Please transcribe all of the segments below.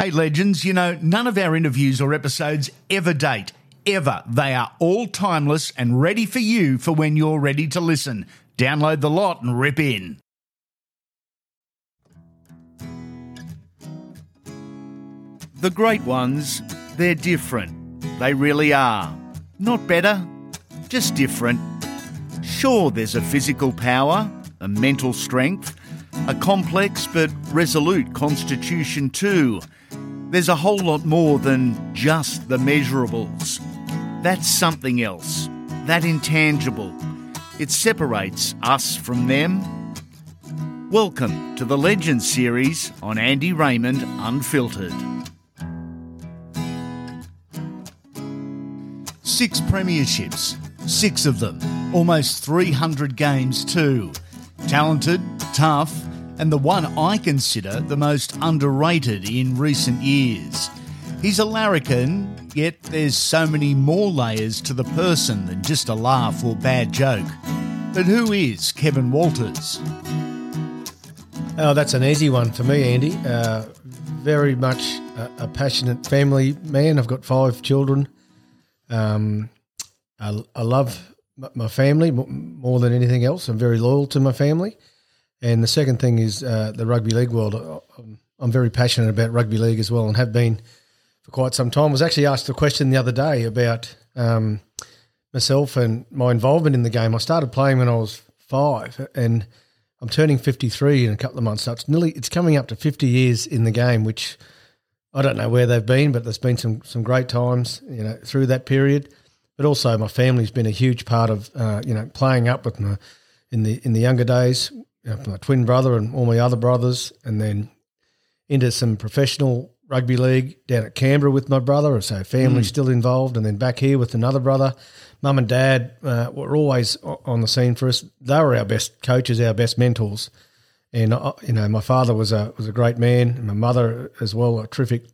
Hey, legends, you know, none of our interviews or episodes ever date. Ever. They are all timeless and ready for you for when you're ready to listen. Download the lot and rip in. The great ones, they're different. They really are. Not better, just different. Sure, there's a physical power, a mental strength, a complex but resolute constitution, too. There's a whole lot more than just the measurables. That's something else, that intangible. It separates us from them. Welcome to the Legends series on Andy Raymond Unfiltered. Six premierships, six of them, almost 300 games too. Talented, tough, and the one I consider the most underrated in recent years. He's a larrikin, yet there's so many more layers to the person than just a laugh or bad joke. But who is Kevin Walters? Oh, that's an easy one for me, Andy. Uh, very much a, a, passionate family man. I've got five children. Um, I, I, love my family more than anything else. I'm very loyal to my family. And the second thing is uh, the rugby league world. I'm, I'm, very passionate about rugby league as well and have been for quite some time. I was actually asked a question the other day about um, myself and my involvement in the game. I started playing when I was five and I'm turning 53 in a couple of months. So it's nearly, it's coming up to 50 years in the game, which I don't know where they've been, but there's been some, some great times, you know, through that period. But also my family's been a huge part of, uh, you know, playing up with my, in the, in the younger days you know, my twin brother and all my other brothers, and then into some professional rugby league down at Canberra with my brother. So family mm. still involved, and then back here with another brother. Mum and dad uh, were always on the scene for us. They were our best coaches, our best mentors. And uh, you know, my father was a was a great man, and my mother as well, a terrific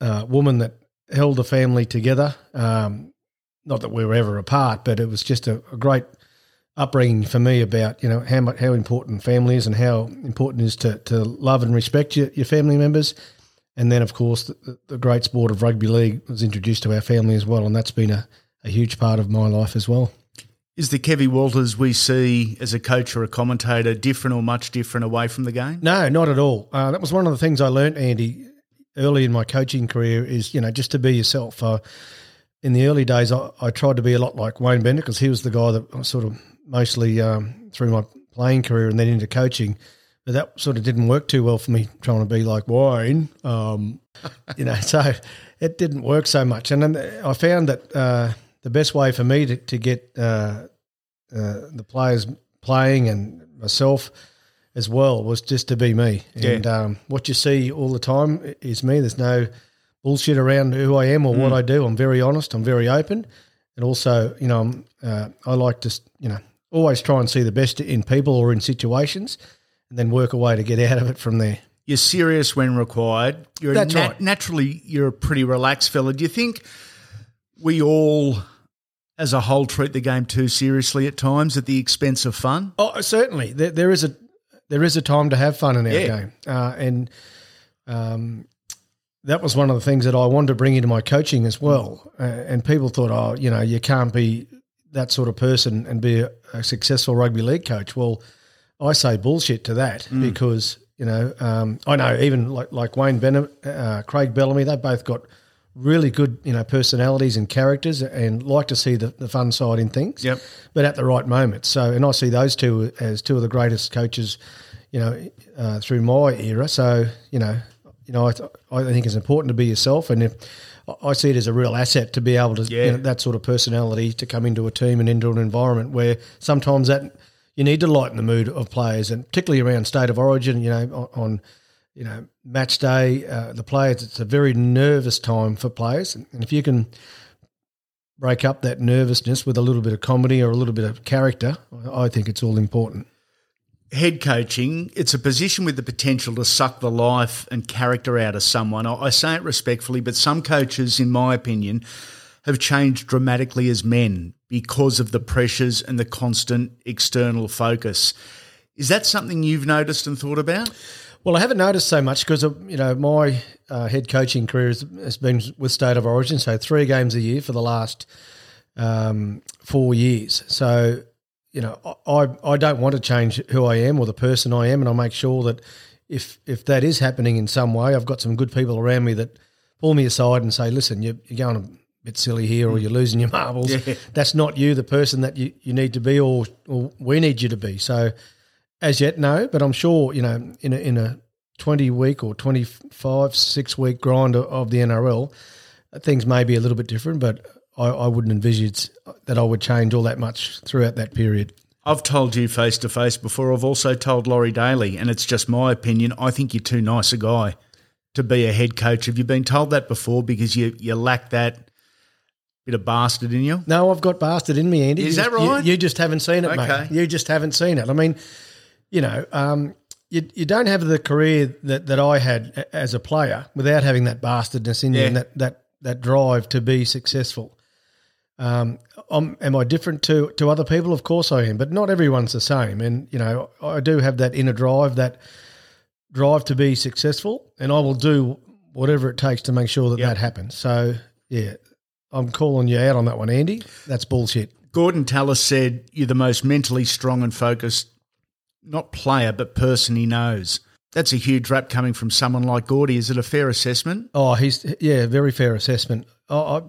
uh, woman that held the family together. Um, not that we were ever apart, but it was just a, a great upbringing for me about you know how much, how important family is and how important it is to to love and respect your, your family members. And then, of course, the, the, great sport of rugby league was introduced to our family as well, and that's been a, a huge part of my life as well. Is the Kevy Walters we see as a coach or a commentator different or much different away from the game? No, not at all. Uh, that was one of the things I learned, Andy, early in my coaching career is, you know, just to be yourself. Uh, in the early days, I, I, tried to be a lot like Wayne Bennett because he was the guy that sort of mostly um, through my playing career and then into coaching. But that sort of didn't work too well for me trying to be like Wayne. Um, you know, so it didn't work so much. And then I found that uh, the best way for me to, to get uh, uh, the players playing and myself as well was just to be me. Yeah. And um, what you see all the time is me. There's no bullshit around who I am or mm. what I do. I'm very honest. I'm very open. And also, you know, uh, I like to, you know, always try and see the best in people or in situations and then work a way to get out of it from there. You're serious when required. You're That's nat- right. Naturally, you're a pretty relaxed fella. Do you think we all, as a whole, treat the game too seriously at times at the expense of fun? Oh, certainly. There, there is a there is a time to have fun in our yeah. game, uh, and um, that was one of the things that I wanted to bring into my coaching as well. Uh, and people thought, oh, you know, you can't be that sort of person and be a, a successful rugby league coach. Well, I say bullshit to that mm. because you know um, I know even like like Wayne Bennett, uh, Craig Bellamy, they both got really good you know personalities and characters and like to see the, the fun side in things. Yep. But at the right moment. So and I see those two as two of the greatest coaches, you know, uh, through my era. So you know, you know, I, th- I think it's important to be yourself and if I see it as a real asset to be able to yeah. you know, that sort of personality to come into a team and into an environment where sometimes that you need to lighten the mood of players, and particularly around state of origin. You know, on, on you know match day, uh, the players it's a very nervous time for players, and if you can break up that nervousness with a little bit of comedy or a little bit of character, I think it's all important head coaching, it's a position with the potential to suck the life and character out of someone. I say it respectfully, but some coaches, in my opinion, have changed dramatically as men because of the pressures and the constant external focus. Is that something you've noticed and thought about? Well, I haven't noticed so much because you know my uh, head coaching career has, has, been with State of Origin, so three games a year for the last um, four years. So you know, I I don't want to change who I am or the person I am, and I make sure that if if that is happening in some way, I've got some good people around me that pull me aside and say, "Listen, you're, you're going a bit silly here, or mm. you're losing your marbles. Yeah. That's not you, the person that you, you need to be, or, or we need you to be." So as yet, no, but I'm sure you know in a, in a 20 week or 25 six week grind of the NRL, things may be a little bit different, but I, I wouldn't envisage that I would change all that much throughout that period. I've told you face to face before. I've also told Laurie Daley, and it's just my opinion. I think you're too nice a guy to be a head coach. Have you been told that before? Because you you lack that bit of bastard in you. No, I've got bastard in me, Andy. Is you that right? You, you, just haven't seen it, okay. mate. You just haven't seen it. I mean, you know, um, you, you don't have the career that, that I had as a player without having that bastardness in yeah. you and that, that, that drive to be successful. Um, am I different to, to other people? Of course I am, but not everyone's the same. And, you know, I do have that inner drive, that drive to be successful, and I will do whatever it takes to make sure that yep. that happens. So, yeah, I'm calling you out on that one, Andy. That's bullshit. Gorden Tallis said you're the most mentally strong and focused not player, but person he knows. That's a huge rap coming from someone like Gordy. Is it a fair assessment? Oh, he's yeah, very fair assessment. I,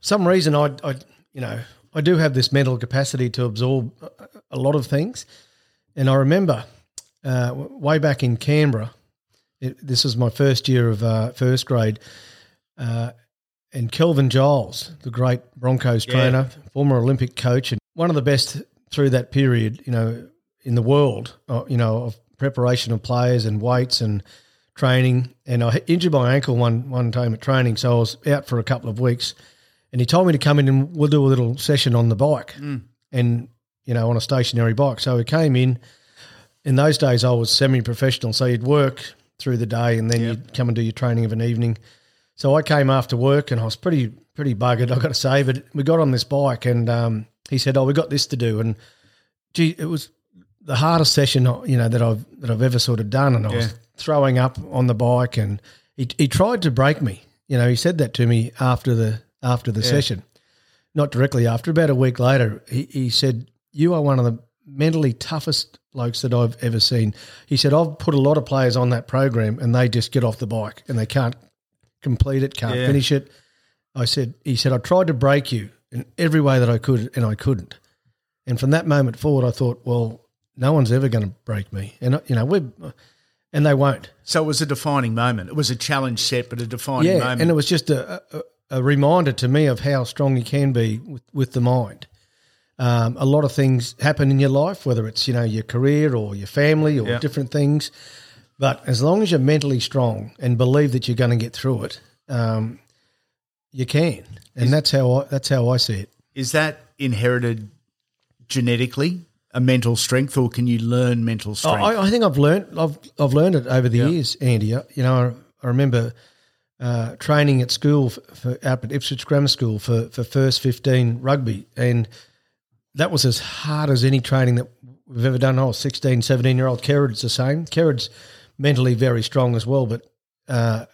some reason I, I, you know, I do have this mental capacity to absorb a lot of things, and I remember uh, way back in Canberra. It, this was my first year of uh, first grade, uh, and Kelvin Giles, the great Broncos yeah. trainer, former Olympic coach, and one of the best through that period. You know, in the world, uh, you know, of preparation of players and weights and training. And I injured my ankle one one time at training, so I was out for a couple of weeks. And he told me to come in and we'll do a little session on the bike, mm. and you know, on a stationary bike. So we came in. In those days, I was semi-professional, so you'd work through the day and then yep. you'd come and do your training of an evening. So I came after work and I was pretty pretty buggered, I've got to say. But we got on this bike and um, he said, "Oh, we got this to do." And gee, it was the hardest session you know that I've that I've ever sort of done, and I yeah. was throwing up on the bike, and he he tried to break me. You know, he said that to me after the after the yeah. session, not directly after. About a week later, he, he said, "You are one of the mentally toughest blokes that I've ever seen." He said, "I've put a lot of players on that program, and they just get off the bike and they can't complete it, can't yeah. finish it." I said, "He said I tried to break you in every way that I could, and I couldn't." And from that moment forward, I thought, well, no one's ever going to break me, and you know we, and they won't. So it was a defining moment. It was a challenge set, but a defining yeah, moment. and it was just a, a, a, reminder to me of how strong you can be with, with the mind. Um, a lot of things happen in your life, whether it's you know your career or your family or different things. But as long as you're mentally strong and believe that you're going to get through it, um, you can, and is, that's how I, that's how I see it. Is that inherited genetically? A mental strength, or can you learn mental strength? I, I think I've learned I've I've learned it over the yeah. years, Andy. You know, I, I remember uh, training at school for, for, up at Ipswich Grammar School for for first fifteen rugby, and that was as hard as any training that we've ever done. I was 16, 17 year old. Kerrod's the same. Kerrod's mentally very strong as well, but uh,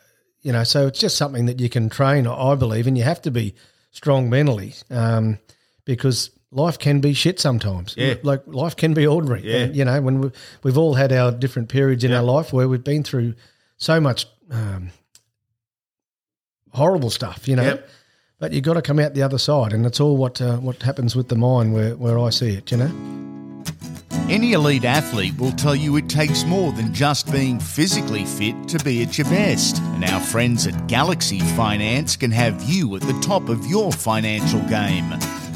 you know, so it's just something that you can train. I believe, and you have to be strong mentally um, because life can be shit sometimes. Yeah. Like life can be ordinary. Yeah. And, you know, when we, we've all had our different periods in yeah. our life where we've been through so much um, horrible stuff, you know. Yep. But you've got to come out the other side, and it's all what uh, what happens with the mind where, where I see it, you know. Any elite athlete will tell you it takes more than just being physically fit to be at your best. And our friends at Galaxy Finance can have you at the top of your financial game.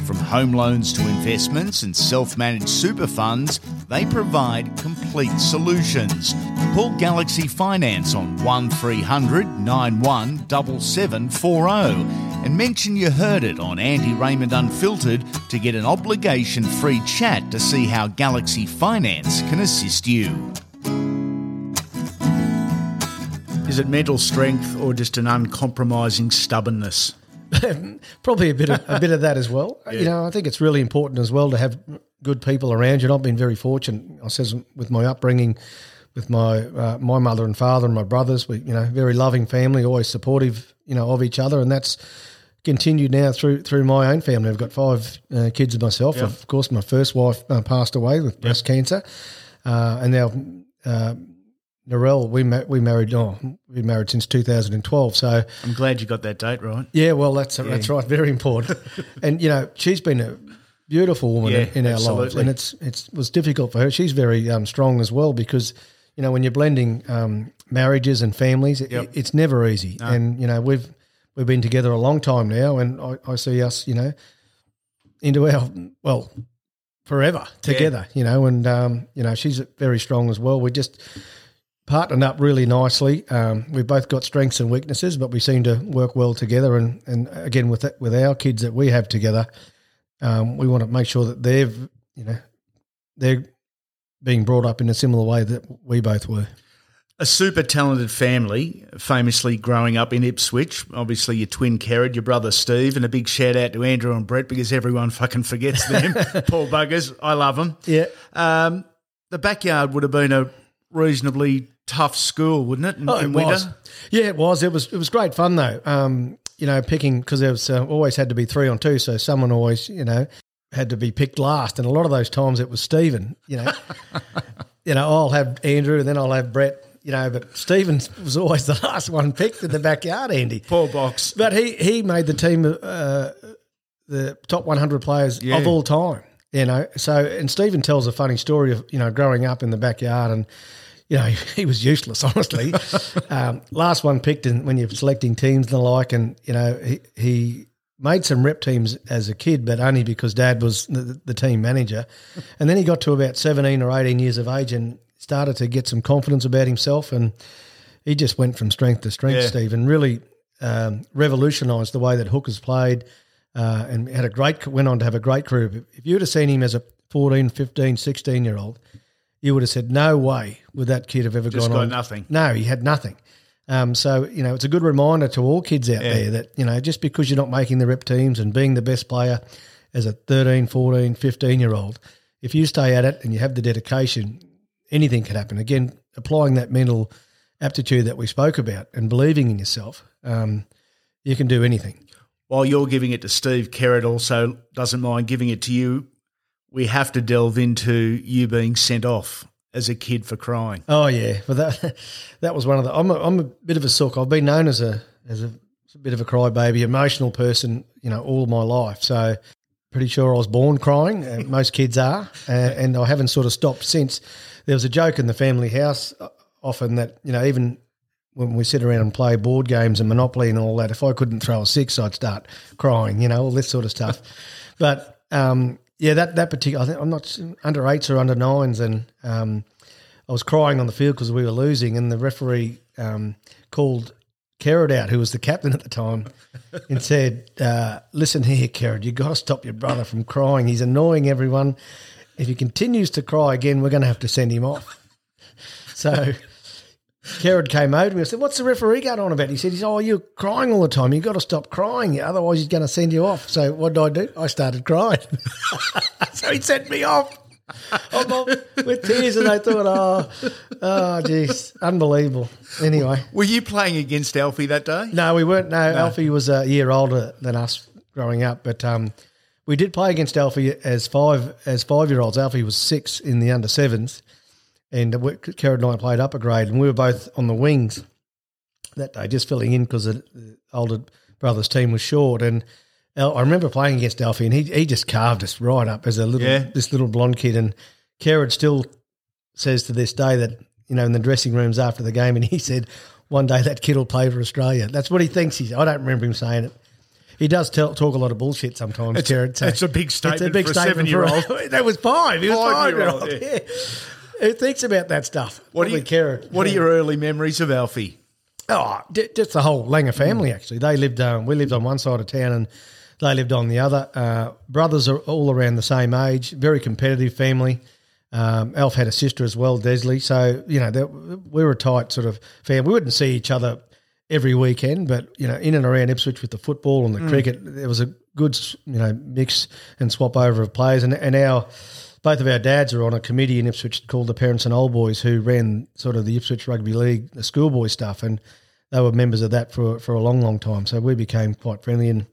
From home loans to investments and self managed super funds, they provide complete solutions. Call Galaxy Finance on 1300 917740 and mention you heard it on Andy Raymond Unfiltered to get an obligation free chat to see how Galaxy Finance can assist you. Is it mental strength or just an uncompromising stubbornness? Probably a bit of a bit of that as well. Yeah. You know, I think it's really important as well to have good people around you. And I've been very fortunate. I says with my upbringing, with my uh, my mother and father and my brothers. We you know very loving family, always supportive you know of each other, and that's continued now through through my own family. I've got five uh, kids of myself. Of course, my first wife uh, passed away with breast cancer, uh, and now uh, Narelle, we ma- we married. Oh, we married since 2012. So I'm glad you got that date right. yeah, well, that's that's right, very important. and you know, she's been a beautiful woman Yeah, in, in our lives, and it's it's was difficult for her. She's very um, strong as well because you know when you're blending um, marriages and families, it, Yep. it's never easy. And you know we've we've been together a long time now, and I, I see us, you know, into our well forever together. You know, and um, you know she's very strong as well. We just partnered up really nicely. Um, we've both got strengths and weaknesses, but we seem to work well together. And, and again, with that, with our kids that we have together, um, we want to make sure that they've you know they're being brought up in a similar way that we both were. A super talented family, famously growing up in Ipswich. Obviously, your twin Kerrod, your brother Steve, and a big shout out to Andrew and Brett because everyone fucking forgets them. Poor buggers. I love them. Yeah. Um, the backyard would have been a reasonably tough school, wouldn't it? In, Oh, in it winter? was. Yeah, it was. It was. It was great fun though. Um, you know, picking because there was uh, always had to be three on two, so someone always, you know, had to be picked last, and a lot of those times it was Stephen. You know, you know, I'll have Andrew, and then I'll have Brett. You know, but Stephen was always the last one picked in the backyard, Andy. Poor box. But he he made the team uh, the top 100 players Yeah. of all time. You know, so and Stephen tells a funny story of you know growing up in the backyard and. You know, he was useless, honestly. um, last one picked in when you're selecting teams and the like, and you know he, he made some rep teams as a kid, but only because Dad was the, the team manager. And then he got to about 17 or 18 years of age and started to get some confidence about himself, and he just went from strength to strength, Yeah. Steve, and really um, revolutionised the way that hookers played uh, and had a great went on to have a great career. If you'd have seen him as a 14, 15, 16 year old, you would have said, no way would that kid have ever Just gone got on. nothing. No, he had nothing. Um, so, you know, it's a good reminder to all kids out there that, you know, just because you're not making the rep teams and being the best player as a 13, 14, 15 year old, if you stay at it and you have the dedication, anything can happen. Again, applying that mental aptitude that we spoke about and believing in yourself, um, you can do anything. While you're giving it to Steve, Kerrod also doesn't mind giving it to you. We have to delve into you being sent off as a kid for crying. Oh yeah, but that that was one of the. I'm a, I'm a bit of a sook. I've been known as a as a, a bit of a crybaby, emotional person, you know, all my life. So pretty sure I was born crying. Uh, most kids are, uh, and I haven't sort of stopped since. There was a joke in the family house uh, often that you know even when we sit around and play board games and Monopoly and all that, if I couldn't throw a six, I'd start crying, you know, all this sort of stuff. but um, yeah, that that particular, I think I'm not under eights or under nines, and um, I was crying on the field because we were losing, and the referee um, called Kerrod out, who was the captain at the time, and said, uh, "Listen here, Kerrod, you got to stop your brother from crying. He's annoying everyone. If he continues to cry again, we're going to have to send him off." So. Kerrod came over to me and said, What's the referee going on about? He said, he's, Oh, you're crying all the time. You've got to stop crying. Otherwise, he's going to send you off. So, what did I do? I started crying. so, he sent me off. I'm off with tears, and I thought, Oh, oh, geez, unbelievable. Anyway, Were you playing against Alfie that day? no, we weren't. No, Alfie was a year older than us growing up, but um, we did play against Alfie as five as five year olds. Alfie was six in the under sevens, and Kerrod and I played upper grade, and we were both on the wings that day, just filling in because the older brother's team was short. And I remember playing against Alfie, and he he just carved us right up as a little Yeah. this little blonde kid. And Kerrod still says to this day that you know in the dressing rooms after the game, and he said one day that kid will play for Australia. That's what he thinks. He's. I don't remember him saying it. He does tell, talk a lot of bullshit sometimes, It's- Kerrod. so- it's a big it's statement for a seven-year-old. that was five. He was Five-year-old, five year old. Yeah. Who thinks about that stuff? What Probably you, care? what are your early memories of Alfie? Oh, d- just the whole Langer family. Actually, they lived. Um, we lived on one side of town, and they lived on the other. Uh, brothers are all around the same age. Very competitive family. Um, Alf had a sister as well, Desley. So you know, they- we were a tight sort of family. We wouldn't see each other every weekend, but you know, in and around Ipswich with the football and the cricket, there was a good you know mix and swap over of players. And, and our both of our dads are on a committee in Ipswich called the Parents and Old Boys, who ran sort of the Ipswich Rugby League, the schoolboy stuff, and they were members of that for for a long, long time. So we became quite friendly, and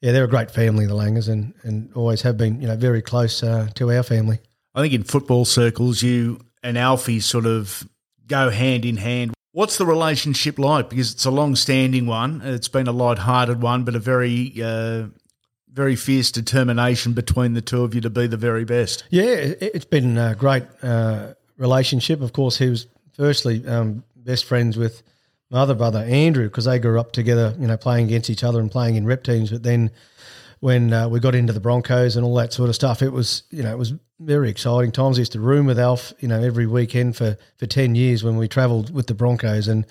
yeah, they're a great family, the Langers, and and always have been, you know, very close uh, to our family. I think in football circles, you and Alfie sort of go hand in hand. What's the relationship like? Because it's a long-standing one. It's been a light-hearted one, but a very, uh, very fierce determination between the two of you to be the very best. Yeah, it, has been a great uh, relationship. Of course, he was firstly um, best friends with my other brother Andrew because they grew up together, you know, playing against each other and playing in rep teams. But then when uh, we got into the Broncos and all that sort of stuff, it was you know it was very exciting times. I used to room with Alf, you know, every weekend for for ten years when we travelled with the Broncos, and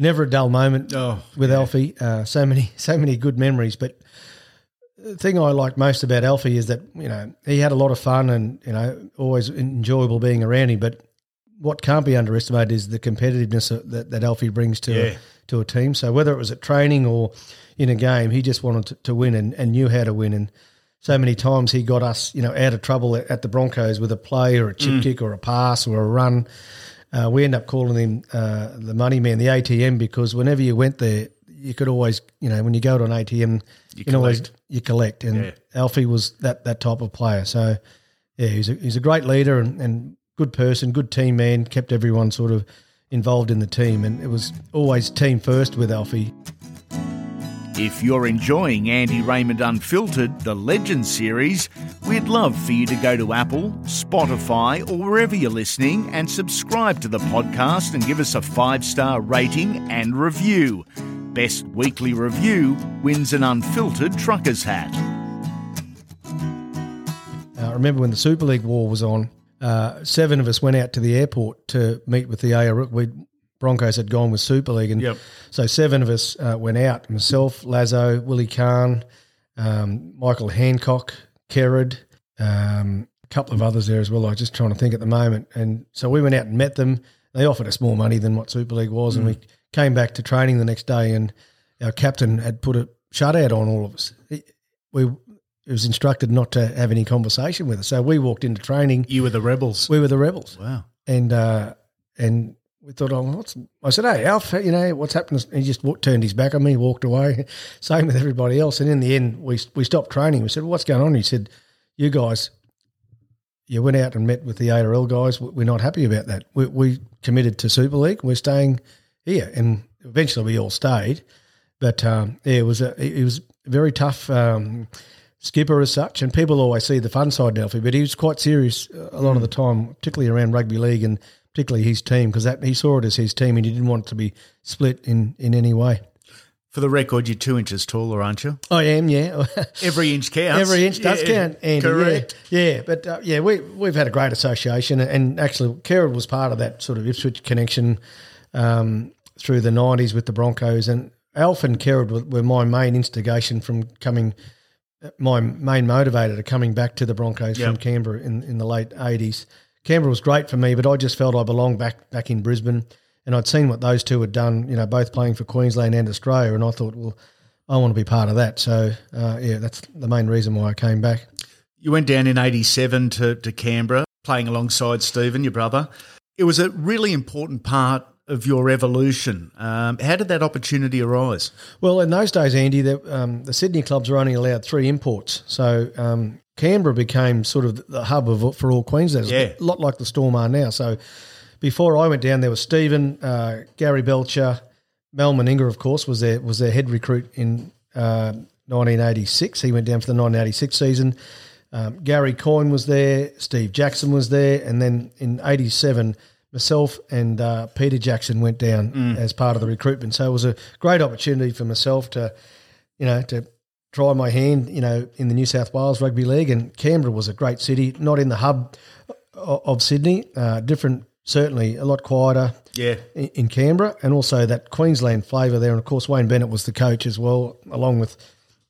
never a dull moment oh, with yeah. Alfie. Uh, so many so many good memories, but. The thing I like most about Alfie is that you know he had a lot of fun and you know always enjoyable being around him. But what can't be underestimated is the competitiveness that, that Alfie brings to yeah. a, to a team. So whether it was at training or in a game, he just wanted to, to win and, and, knew how to win. And so many times he got us, you know, out of trouble at, at the Broncos with a play or a chip mm. kick or a pass or a run. Uh, we end up calling him uh, the money man, the ATM, because whenever you went there, you could always, you know, when you go to an ATM, you, you can always you collect. And yeah. Alfie was that that type of player. So yeah, he's a, he's a great leader and, and good person, good team man, kept everyone sort of involved in the team, and it was always team first with Alfie. If you're enjoying Andy Raymond Unfiltered, the Legend series, we'd love for you to go to Apple, Spotify, or wherever you're listening and subscribe to the podcast and give us a five star rating and review. Best weekly review wins an unfiltered trucker's hat. I remember when the Super League war was on, uh, seven of us went out to the airport to meet with the AR. We Broncos had gone with Super League, and yep. so seven of us uh, went out. Myself, Lazo, Willie Carne, um, Michael Hancock, Kerrod, um, a couple of others there as well. I'm just trying to think at the moment. And so we went out and met them. They offered us more money than what Super League was, mm. and we came back to training the next day. And our captain had put a shutout on all of us. We it was instructed not to have any conversation with us. So we walked into training. You were the rebels. We were the rebels. Wow. And uh, and we thought, oh, what's? I said, hey, Alf, you know what's happened? He just walked, turned his back on me, walked away. Same with everybody else. And in the end, we we stopped training. We said, well, what's going on? He said, you guys, you went out and met with the ARL guys. We're not happy about that. We, we committed to Super League. We're staying here, and eventually we all stayed. But um, yeah, it was a, it was very tough. Um, skipper as such, and people always see the fun side of Alfie, but he was quite serious a lot of the time, particularly around rugby league and particularly his team, because that he saw it as his team and he didn't want it to be split in, in any way. For the record, you're two inches taller, aren't you? I am, yeah. Every inch counts. Every inch does yeah, count, Andy. Correct. Yeah, yeah. but uh, yeah, we we've had a great association, and actually, Kerrod was part of that sort of Ipswich connection um, through the '90s with the Broncos, and Alf and Kerrod were, were my main instigation from coming my main motivator to coming back to the Broncos yep. from Canberra in, in the late 80s. Canberra was great for me, but I just felt I belonged back back in Brisbane. And I'd seen what those two had done, you know, both playing for Queensland and Australia. And I thought, well, I want to be part of that. So, uh, yeah, that's the main reason why I came back. You went down in 87 to, to Canberra, playing alongside Stephen, your brother. It was a really important part of your evolution. Um, how did that opportunity arise? Well, in those days, Andy, the, um, the Sydney clubs were only allowed three imports. So um, Canberra became sort of the hub of for all Queenslanders, yeah. a lot like the Storm are now. So before I went down, there was Stephen, uh, Gary Belcher, Mal Meninga, of course, was their was their head recruit in uh, 1986. He went down for the 1986 season. Um, Gary Coyne was there, Steve Jackson was there, and then in '87 myself and uh, Peter Jackson went down mm. as part of the recruitment. So it was a great opportunity for myself to, you know, to try my hand, you know, in the New South Wales Rugby League. And Canberra was a great city, not in the hub of Sydney, uh, different, certainly a lot quieter. Yeah, in, in Canberra, and also that Queensland flavour there. And of course, Wayne Bennett was the coach as well, along with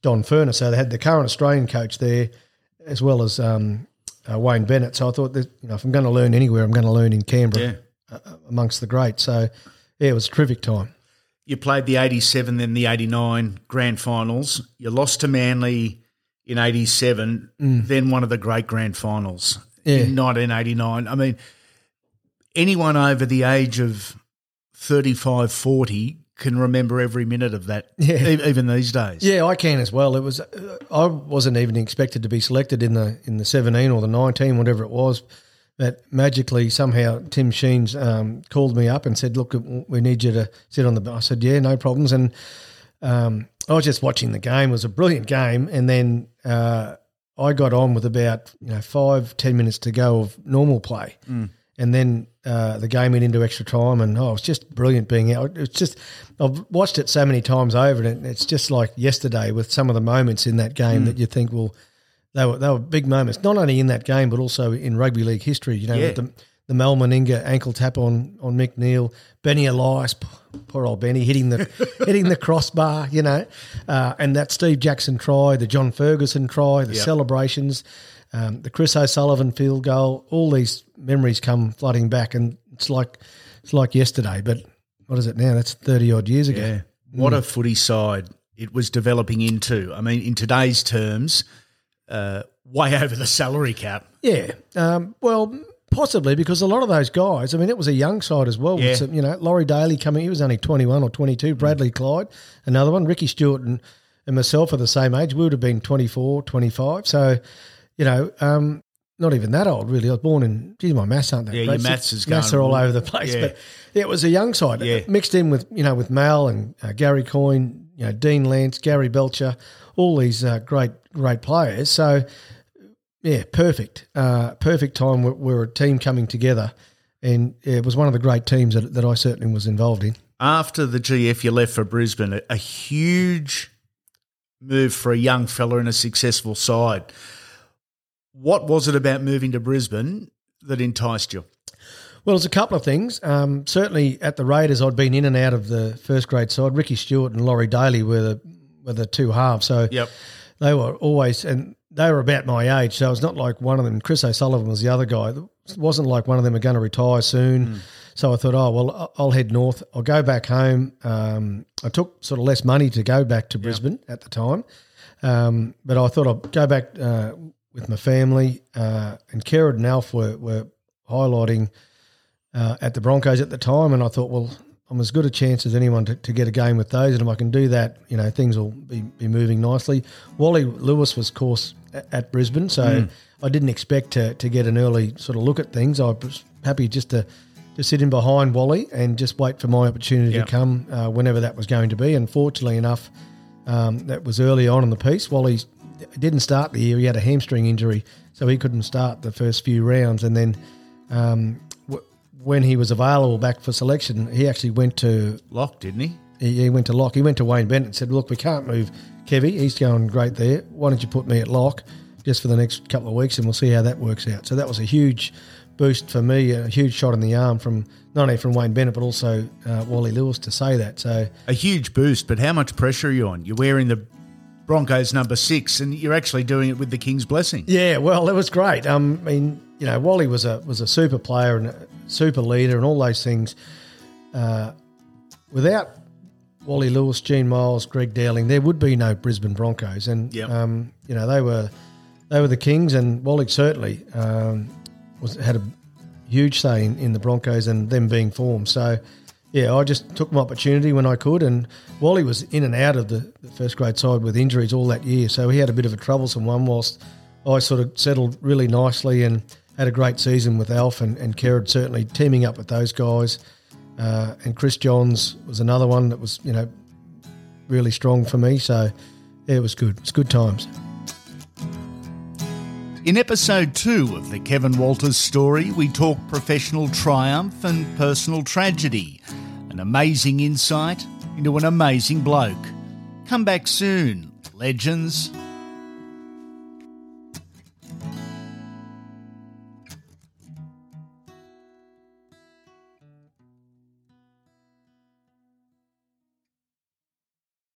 Don Furner. So they had the current Australian coach there, as well as um, uh, Wayne Bennett. So I thought that you know if I'm going to learn anywhere, I'm going to learn in Canberra yeah. uh, amongst the greats. So yeah, it was a terrific time. You played the 87, then the 89 grand finals. You lost to Manly in 87, mm. then one of the great grand finals. Yeah. in 1989. I mean, anyone over the age of 35, 40 can remember every minute of that, Yeah. e- even these days. Yeah, I can as well. It was uh, I wasn't even expected to be selected in the in the seventeen or the nineteen, whatever it was. But magically, somehow, Tim Sheens um, called me up and said, "Look, we need you to sit on the." I said, "Yeah, no problems." And um, I was just watching the game. It was a brilliant game, and then uh, I got on with about you know five ten minutes to go of normal play, and then uh, the game went into extra time, and oh, it was just brilliant being out. It's just I've watched it so many times over, and it's just like yesterday with some of the moments in that game that you think, well, they were they were big moments, not only in that game but also in rugby league history. You know, Yeah. the the Mal Meninga ankle tap on on Mick Neil, Benny Elias, poor old Benny hitting the hitting the crossbar, you know, uh, and that Steve Jackson try, the John Ferguson try, the Yep. celebrations, um, the Chris O'Sullivan field goal, all these memories come flooding back, and it's like it's like yesterday, but what is it now? That's thirty odd years ago. Yeah. What a footy side it was developing into. I mean, in today's terms, uh, way over the salary cap. Yeah. Um, well, possibly because a lot of those guys, I mean, it was a young side as well. Yeah. some, you know, Laurie Daley coming, he was only 21 or 22. Bradley Clyde, another one. Ricky Stuart and, and myself are the same age. We would have been 24, 25. So, you know, um, not even that old, really. I was born in, geez, my maths aren't that Yeah, great. your maths is Maths going are all over the place. Yeah. But it was a young side. Yeah. Mixed in with, you know, with Mal and uh, Gary Coyne, you know, Dean Lance, Gary Belcher, all these uh, great, great players. So, yeah, perfect. Uh, perfect time. We're, we're a team coming together. And yeah, it was one of the great teams that, that I certainly was involved in. After the GF, you left for Brisbane. A, a huge move for a young fella in a successful side. What was it about moving to Brisbane that enticed you? Well, there's a couple of things. Um, certainly at the Raiders, I'd been in and out of the first grade side. Ricky Stuart and Laurie Daley were the, were the two halves. So Yep. they were always, and they were about my age. So it's not like one of them, Chris O'Sullivan was the other guy. It wasn't like one of them are going to retire soon. So I thought, oh, well, I'll head north. I'll go back home. Um, I took sort of less money to go back to Brisbane at the time. Um, but I thought I'd go back uh, with my family. Uh, and Kerrod and Alf were, were highlighting uh, at the Broncos at the time. And I thought, well, I'm as good a chance as anyone to, to get a game with those. And if I can do that, you know, things will be, be moving nicely. Wally Lewis was, of course, at, at Brisbane. So I didn't expect to, to get an early sort of look at things. I was happy just to, to sit in behind Wally and just wait for my opportunity Yeah. to come uh, whenever that was going to be. And fortunately enough, um, that was early on in the piece. Wally didn't start the year; he had a hamstring injury, so he couldn't start the first few rounds. And then, um, w- when he was available back for selection, he actually went to Lock, didn't he? he, he went to lock. He went to Wayne Bennett and said, "Look, we can't move Kevy. He's going great there. Why don't you put me at lock just for the next couple of weeks, and we'll see how that works out." So that was a huge boost for me, a huge shot in the arm from not only from Wayne Bennett but also uh, Wally Lewis to say that. So A huge boost, but how much pressure are you on? You're wearing the Broncos number six, and you're actually doing it with the King's blessing. Yeah, well, it was great. Um, I mean, you know, Wally was a was a super player and a super leader and all those things. Uh, without Wally Lewis, Gene Miles, Greg Dowling, there would be no Brisbane Broncos. And Yep. um, you know, they were they were the kings, and Wally certainly um, was had a huge say in, in the Broncos and them being formed. So. Yeah, I just took my opportunity when I could, and Wally was in and out of the, the first grade side with injuries all that year, so he had a bit of a troublesome one. Whilst I sort of settled really nicely and had a great season with Alf and, and Kerrod, certainly teaming up with those guys. Uh, and Chris Johns was another one that was, you know, really strong for me. So yeah, it was good. It's good times. In episode two of the Kevin Walters story, we talk professional triumph and personal tragedy. An amazing insight into an amazing bloke. Come back soon, legends.